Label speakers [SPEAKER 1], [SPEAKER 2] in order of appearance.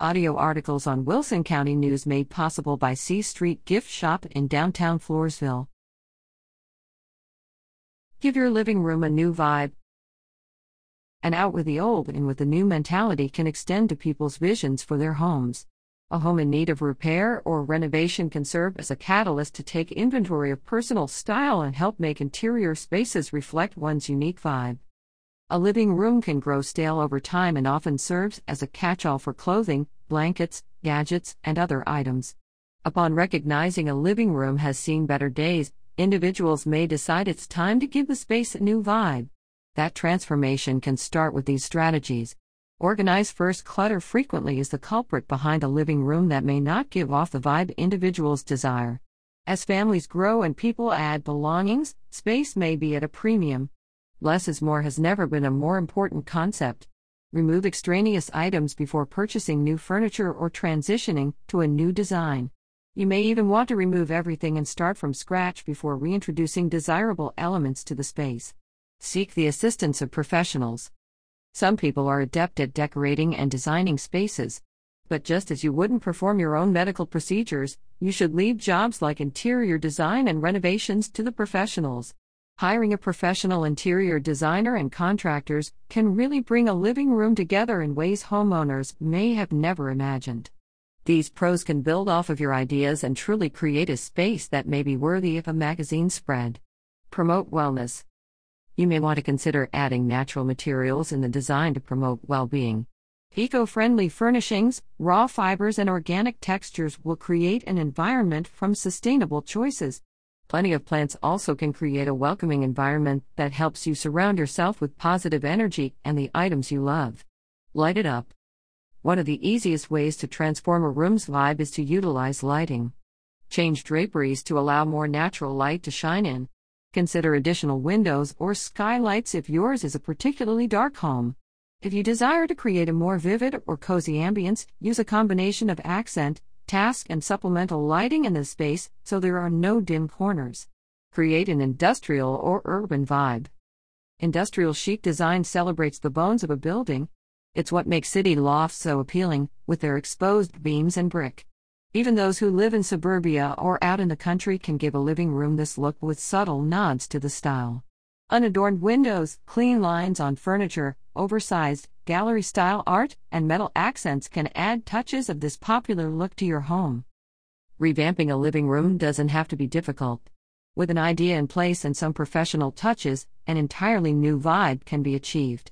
[SPEAKER 1] Audio articles on Wilson County News made possible by C Street Gift Shop in downtown Floresville. Give your living room a new vibe. And out with the old and with the new mentality can extend to people's visions for their homes. A home in need of repair or renovation can serve as a catalyst to take inventory of personal style and help make interior spaces reflect one's unique vibe. A living room can grow stale over time and often serves as a catch all for clothing, blankets, gadgets, and other items. Upon recognizing a living room has seen better days, individuals may decide it's time to give the space a new vibe. That transformation can start with these strategies. Organize first clutter frequently is the culprit behind a living room that may not give off the vibe individuals desire. As families grow and people add belongings, space may be at a premium. Less is more has never been a more important concept. Remove extraneous items before purchasing new furniture or transitioning to a new design. You may even want to remove everything and start from scratch before reintroducing desirable elements to the space. Seek the assistance of professionals. Some people are adept at decorating and designing spaces. But just as you wouldn't perform your own medical procedures, you should leave jobs like interior design and renovations to the professionals. Hiring a professional interior designer and contractors can really bring a living room together in ways homeowners may have never imagined. These pros can build off of your ideas and truly create a space that may be worthy of a magazine spread. Promote wellness. You may want to consider adding natural materials in the design to promote well being. Eco friendly furnishings, raw fibers, and organic textures will create an environment from sustainable choices Plenty of plants also can create a welcoming environment that helps you surround yourself with positive energy and the items you love. Light it up. One of the easiest ways to transform a room's vibe is to utilize lighting. Change draperies to allow more natural light to shine in. Consider additional windows or skylights if yours is a particularly dark home. If you desire to create a more vivid or cozy ambience, use a combination of accent, task, and supplemental lighting in the space so there are no dim corners. Create an industrial or urban vibe. Industrial chic design celebrates the bones of a building. It's what makes city lofts so appealing, with their exposed beams and brick. Even those who live in suburbia or out in the country can give a living room this look with subtle nods to the style. Unadorned windows, clean lines on furniture, oversized, gallery style art, and metal accents can add touches of this popular look to your home. Revamping a living room doesn't have to be difficult. With an idea in place and some professional touches, an entirely new vibe can be achieved.